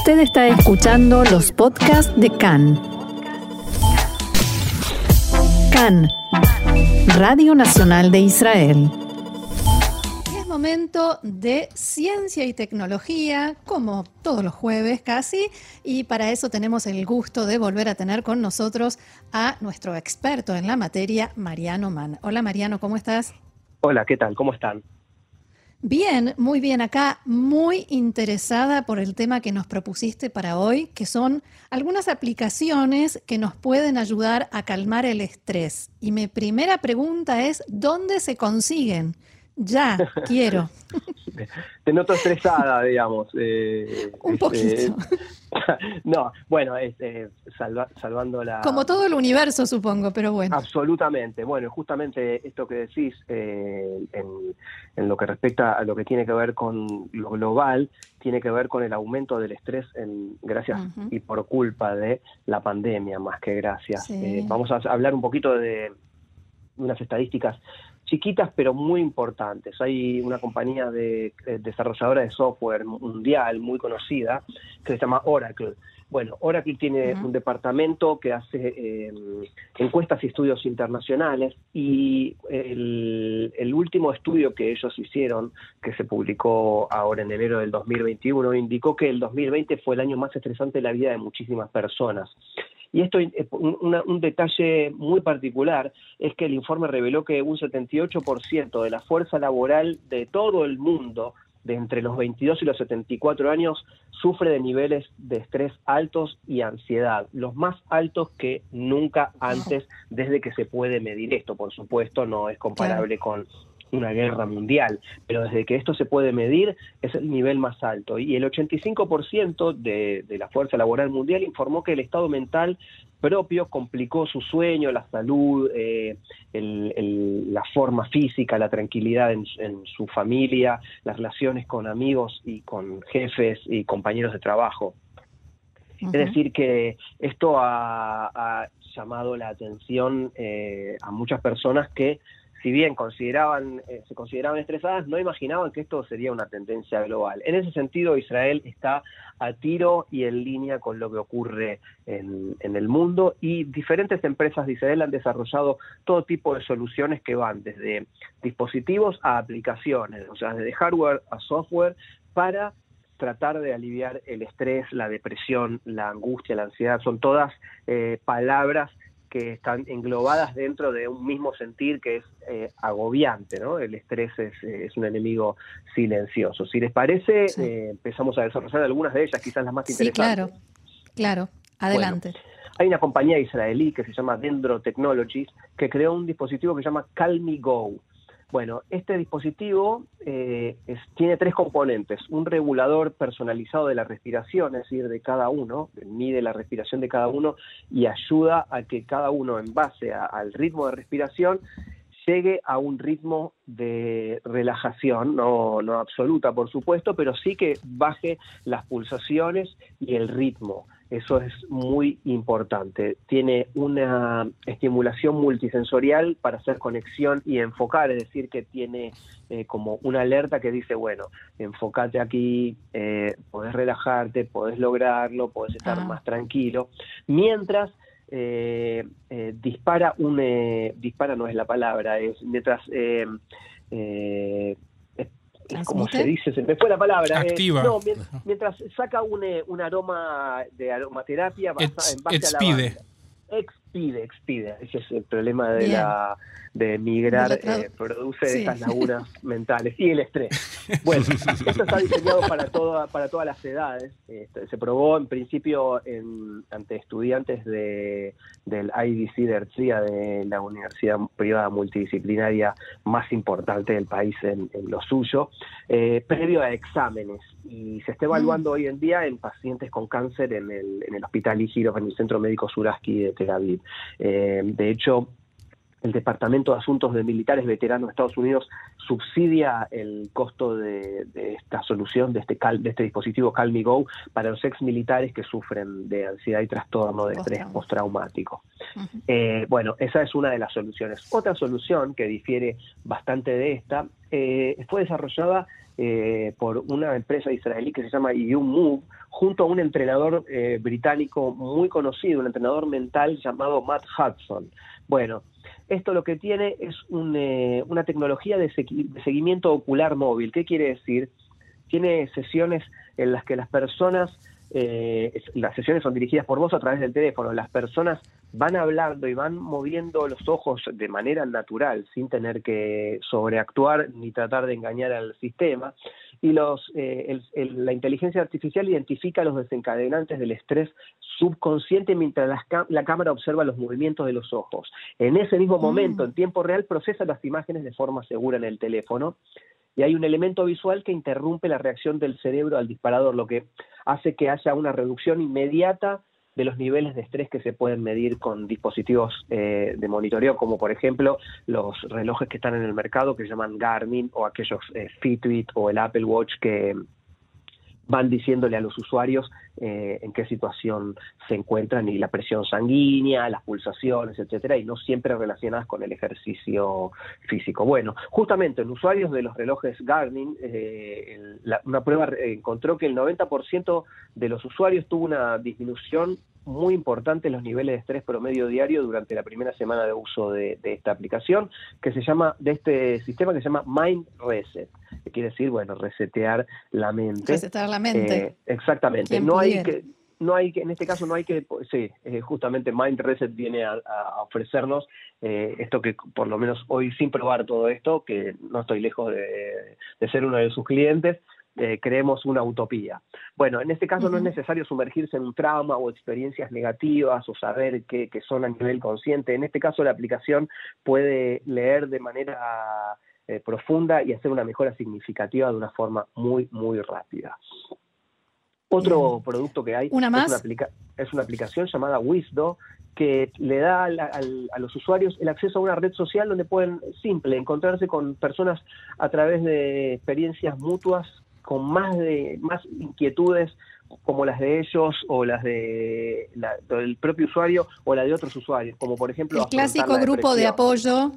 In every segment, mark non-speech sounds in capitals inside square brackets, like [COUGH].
Usted está escuchando los podcasts de CAN. CAN, Radio Nacional de Israel. Es momento de ciencia y tecnología, como todos los jueves casi, y para eso tenemos el gusto de volver a tener con nosotros a nuestro experto en la materia, Mariano Mann. Hola Mariano, ¿cómo estás? Hola, ¿qué tal? ¿Cómo están? Bien, muy bien. Acá muy interesada por el tema que nos propusiste para hoy, que son algunas aplicaciones que nos pueden ayudar a calmar el estrés. Y mi primera pregunta es, ¿dónde se consiguen? Ya, quiero. [LAUGHS] Te noto estresada, digamos. Eh, Un este, poquito. [LAUGHS] no, bueno, este, salva- salvando la... Como todo el universo, supongo, pero bueno. Absolutamente. Bueno, justamente esto que decís eh, en, en lo que respecta a lo que tiene que ver con lo global, tiene que ver con el aumento del estrés en, gracias y por culpa de la pandemia, más que gracias. Sí. Eh, vamos a hablar un poquito de unas estadísticas chiquitas pero muy importantes. Hay una compañía de eh, desarrolladora de software mundial muy conocida que se llama Oracle. Bueno, Oracle tiene un departamento que hace eh, encuestas y estudios internacionales y el, el último estudio que ellos hicieron, que se publicó ahora en enero del 2021, indicó que el 2020 fue el año más estresante de la vida de muchísimas personas. Y esto, eh, un, una- un detalle muy particular es que el informe reveló que un 78% de la fuerza laboral de todo el mundo, de entre los 22 y los 74 años, sufre de niveles de estrés altos y ansiedad, los más altos que nunca antes desde que se puede medir esto. Por supuesto, no es comparable con una guerra mundial, pero desde que esto se puede medir es el nivel más alto. Y el 85% de, de la fuerza laboral mundial informó que el estado mental propio complicó su sueño, la salud, eh, el- el- la forma física, la tranquilidad en, en su familia, las relaciones con amigos y con jefes y compañeros de trabajo. Es decir, que esto ha, ha llamado la atención eh, a muchas personas que, si bien consideraban, eh, se consideraban estresadas, no imaginaban que esto sería una tendencia global. En ese sentido, Israel está a tiro y en línea con lo que ocurre en, el mundo y diferentes empresas de Israel han desarrollado todo tipo de soluciones que van desde dispositivos a aplicaciones, o sea, desde hardware a software, para tratar de aliviar el estrés, la depresión, la angustia, la ansiedad, son todas eh, palabras que están englobadas dentro de un mismo sentir que es eh, agobiante, ¿no? El estrés es, es un enemigo silencioso. Si les parece, Sí. eh, empezamos a desarrollar algunas de ellas, quizás las más Sí, interesantes. claro. Claro. Adelante. Hay una compañía israelí que se llama Dendro Technologies que creó un dispositivo que se llama Calmi Go. Bueno, este dispositivo eh, es- tiene tres componentes. Un regulador personalizado de la respiración, es decir, de cada uno, mide la respiración de cada uno y ayuda a que cada uno, en base a- al ritmo de respiración, llegue a un ritmo de relajación, no, no absoluta, por supuesto, pero sí que baje las pulsaciones y el ritmo. Eso es muy importante. Tiene una estimulación multisensorial para hacer conexión y enfocar, es decir, que tiene eh, como una alerta que dice, bueno, enfócate aquí, eh, podés relajarte, podés lograrlo, podés estar Ah. más tranquilo. Mientras eh, eh, dispara un... eh, dispara no es la palabra, es mientras... eh, eh, como se dice, se me fue la palabra. eh, Activa. no, mien- mientras saca un, eh, un aroma de aromaterapia basa- Ex- en base expide. a lavanda. Expide, expide. Ese es el problema de Bien. la de migrar, eh, produce Sí. estas lagunas [LAUGHS] mentales y el estrés. Bueno, esto está diseñado para toda, para todas las edades. Este, se probó en principio en, ante estudiantes de, del IDC de Herzliya, de la universidad privada multidisciplinaria más importante del país en, en lo suyo, eh, previo a exámenes. Y se está evaluando hoy en día en pacientes con cáncer en el, en el Hospital Igirov, en el Centro Médico Suraski de Tel Aviv. Eh, de hecho, el Departamento de Asuntos de Militares Veteranos de Estados Unidos subsidia el costo de, de esta solución, de este, cal- de este dispositivo Calmi Go, para los ex militares que sufren de ansiedad y trastorno de estrés postraumático. Eh, bueno, esa es una de las soluciones. Otra solución que difiere bastante de esta eh, fue desarrollada eh, por una empresa israelí que se llama YouMove junto a un entrenador eh, británico muy conocido, un entrenador mental llamado Matt Hudson. Bueno, esto lo que tiene es eh, una tecnología de, seguimiento ocular móvil. ¿Qué quiere decir? Tiene sesiones en las que las personas, eh, las sesiones son dirigidas por vos a través del teléfono, las personas van hablando y van moviendo los ojos de manera natural, sin tener que sobreactuar ni tratar de engañar al sistema y los, eh, la inteligencia artificial identifica los desencadenantes del estrés subconsciente mientras la, cámara observa los movimientos de los ojos. En ese mismo mm. momento, en tiempo real, procesa las imágenes de forma segura en el teléfono y hay un elemento visual que interrumpe la reacción del cerebro al disparador, lo que hace que haya una reducción inmediata de los niveles de estrés que se pueden medir con dispositivos eh, de monitoreo, como por ejemplo los relojes que están en el mercado que se llaman Garmin o aquellos eh, Fitbit o el Apple Watch que van diciéndole a los usuarios eh, en qué situación se encuentran y la presión sanguínea, las pulsaciones, etcétera, y no siempre relacionadas con el ejercicio físico. Bueno, justamente en usuarios de los relojes Garmin, una prueba encontró que el 90% de los usuarios tuvo una disminución muy importante los niveles de estrés promedio diario durante la primera semana de uso de, esta aplicación, que se llama, de este sistema que se llama Mind Reset, que quiere decir, bueno, resetear la mente. Resetear la mente. Eh, exactamente. No hay que, no hay que, en este caso no hay que, sí, eh, justamente Mind Reset viene a, ofrecernos eh, esto que por lo menos hoy sin probar todo esto, que no estoy lejos de, de ser uno de sus clientes, eh, creemos una utopía. Bueno, en este caso no es necesario sumergirse en un trauma o experiencias negativas o saber que, son a nivel consciente. En este caso la aplicación puede leer de manera eh, profunda y hacer una mejora significativa de una forma muy, muy rápida. Otro producto que hay ¿Una más? Es, una es, una aplicación llamada Wisdo que le da a los usuarios el acceso a una red social donde pueden, simple, encontrarse con personas a través de experiencias mutuas con más de más inquietudes como las de ellos o las de del propio usuario o la de otros usuarios, como por ejemplo el clásico grupo de apoyo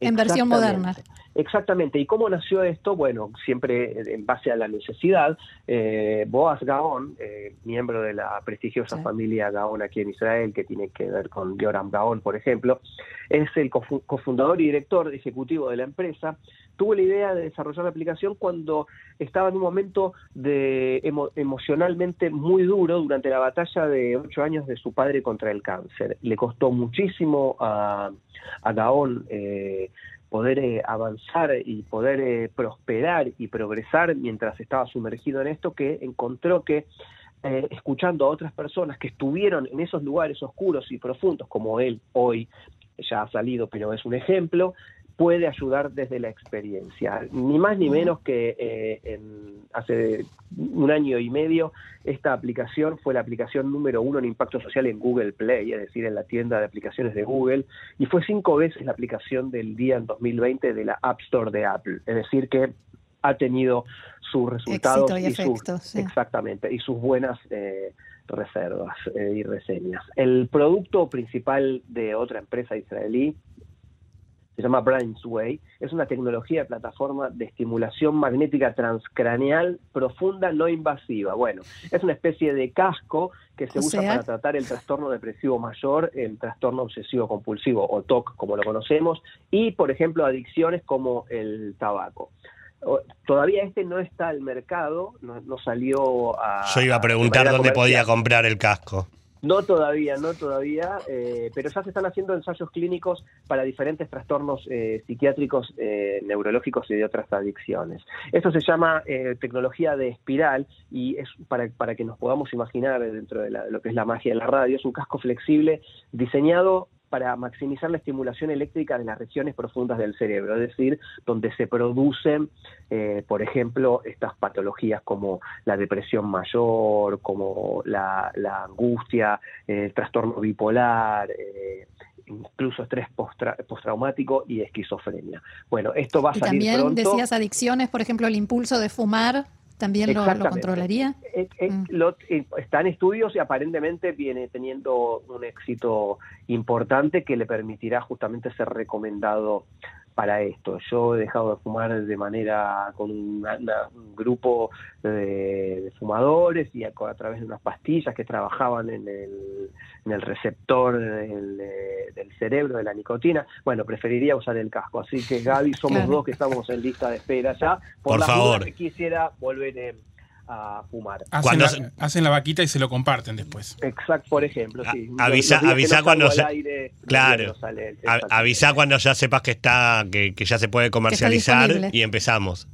en versión moderna. Exactamente. ¿Y cómo nació esto? Bueno, siempre en base a la necesidad. Eh, Boaz Gaon, eh, miembro de la prestigiosa familia Gaon aquí en Israel, que tiene que ver con Yoram Gaon, por ejemplo, es el cofundador y director ejecutivo de la empresa. Tuvo la idea de desarrollar la aplicación cuando estaba en un momento de emocionalmente muy duro durante la batalla de ocho años de su padre contra el cáncer. Le costó muchísimo a, Gaon eh, poder eh, avanzar y poder eh, prosperar y progresar mientras estaba sumergido en esto, que encontró que eh, escuchando a otras personas que estuvieron en esos lugares oscuros y profundos, como él hoy ya ha salido, pero es un ejemplo, puede ayudar desde la experiencia. Ni más ni menos que eh, en, hace un año y medio esta aplicación fue la aplicación número uno en impacto social en Google Play, es decir, en la tienda de aplicaciones de Google, y fue cinco veces la aplicación del día en 2020 de la App Store de Apple. Es decir, que ha tenido sus resultados y, sus, exactamente y sus buenas eh, reservas eh, y reseñas. El producto principal de otra empresa israelí se llama Brainsway, es una tecnología de plataforma de estimulación magnética transcraneal profunda no invasiva. Bueno, es una especie de casco que se usa para tratar el trastorno depresivo mayor, el trastorno obsesivo compulsivo o TOC como lo conocemos, y por ejemplo adicciones como el tabaco. Todavía este no está al mercado, no, salió a... Yo iba a preguntar dónde podía comprar el casco. No todavía, no todavía, eh, pero ya se están haciendo ensayos clínicos para diferentes trastornos eh, psiquiátricos, eh, neurológicos y de otras adicciones. Esto se llama tecnología de espiral y es para, para que nos podamos imaginar dentro de lo que es la magia de la radio, es un casco flexible diseñado para maximizar la estimulación eléctrica de las regiones profundas del cerebro, es decir, donde se producen, eh, por ejemplo, estas patologías como la depresión mayor, como la, angustia, el trastorno bipolar, eh, incluso estrés postraumático y esquizofrenia. Bueno, esto va a salir también decías adicciones, por ejemplo, el impulso de fumar. ¿También lo, controlaría? Eh, eh, mm. eh, está en estudios y aparentemente viene teniendo un éxito importante que le permitirá justamente ser recomendado para esto. Yo he dejado de fumar de manera con un grupo de, fumadores y a, través de unas pastillas que trabajaban en el, en el receptor del, cerebro de la nicotina. Bueno, preferiría usar el casco. Así que Gaby, somos dos que estamos en lista de espera ya. Por, favor. Que quisiera volver a fumar. Hacen, la, hacen, la, vaquita y se lo comparten después. Exacto, por ejemplo. Sí. avisa, avisa cuando se, claro, avisa cuando ya sepas que está, que, que ya se puede comercializar y empezamos.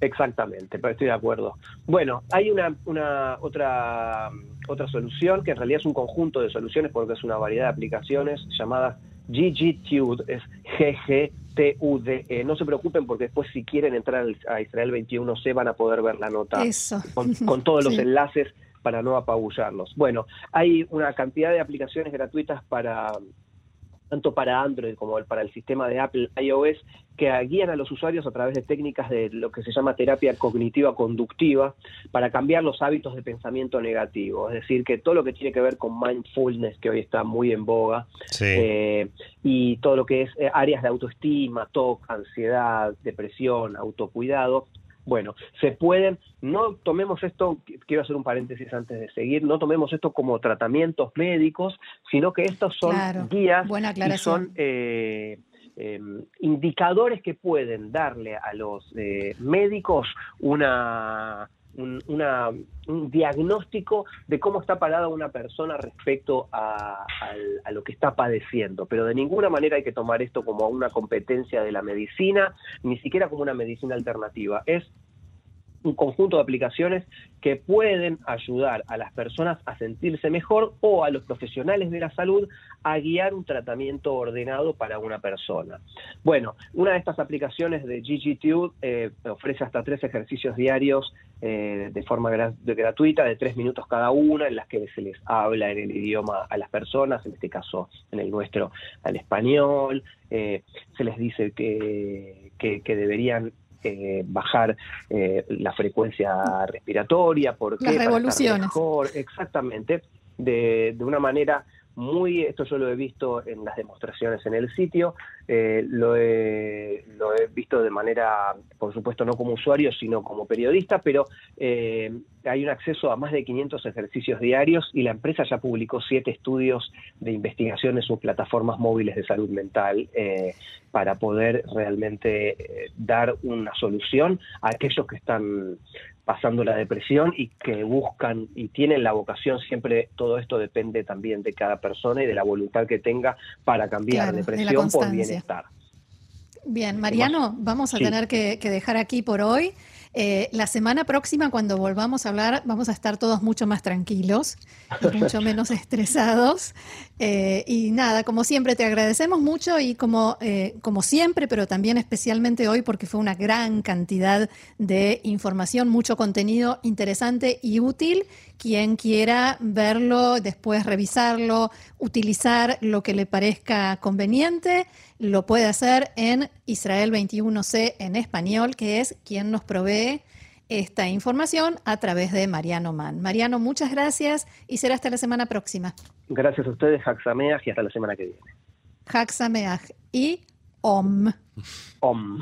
Exactamente, estoy de acuerdo. Bueno, hay una, una otra otra solución que en realidad es un conjunto de soluciones porque es una variedad de aplicaciones llamadas GGTUD, es GGTUDE. No se preocupen porque después si quieren entrar a Israel 21C van a poder ver la nota [LAUGHS] Con, todos los enlaces para no apabullarlos. Bueno, hay una cantidad de aplicaciones gratuitas para tanto para Android como para el sistema de Apple iOS, que guían a los usuarios a través de técnicas de lo que se llama terapia cognitiva conductiva para cambiar los hábitos de pensamiento negativo. Es decir, que todo lo que tiene que ver con mindfulness, que hoy está muy en boga, eh, y todo lo que es eh, áreas de autoestima, TOC, ansiedad, depresión, autocuidado, bueno, se pueden, no tomemos esto, quiero hacer un paréntesis antes de seguir, no tomemos esto como tratamientos médicos, sino que estos son guías y son eh, em, indicadores que pueden darle a los eh, médicos una un, un, diagnóstico de cómo está parada una persona respecto a, a, lo que está padeciendo. Pero de ninguna manera hay que tomar esto como una competencia de la medicina, ni siquiera como una medicina alternativa. Es un conjunto de aplicaciones que pueden ayudar a las personas a sentirse mejor o a los profesionales de la salud a guiar un tratamiento ordenado para una persona. Bueno, una de estas aplicaciones de GGTube eh, ofrece hasta tres ejercicios diarios eh, de forma gratuita, de tres minutos cada una, en las que se les habla en el idioma a las personas, en este caso en el nuestro al español, eh, se les dice que, deberían eh, bajar eh, la frecuencia respiratoria, porque Las revoluciones. Mejor, exactamente, de, de una manera muy, esto yo lo he visto en las demostraciones en el sitio, eh, lo, he, lo, he, visto de manera, por supuesto, no como usuario, sino como periodista, pero eh, hay un acceso a más de 500 ejercicios diarios y la empresa ya publicó siete estudios de investigación en sus plataformas móviles de salud mental eh, para poder realmente dar una solución a aquellos que están pasando la depresión y que buscan y tienen la vocación, siempre todo esto depende también de cada persona y de la voluntad que tenga para cambiar depresión por bienestar. Bien, Mariano, vamos a tener que, que dejar aquí por hoy. Eh, la semana próxima, cuando volvamos a hablar, vamos a estar todos mucho más tranquilos y mucho [LAUGHS] menos estresados. Eh, y nada, como siempre, te agradecemos mucho y como, eh, como siempre, pero también especialmente hoy porque fue una gran cantidad de información, mucho contenido interesante y útil. Quien quiera verlo, después revisarlo, utilizar lo que le parezca conveniente, lo puede hacer en Israel 21C en español, que es quien nos provee esta información a través de Mariano Mann. Mariano, muchas gracias y será hasta la semana próxima. Gracias a ustedes, Haxameaj, y hasta la semana que viene. Haxameaj y OM. OM.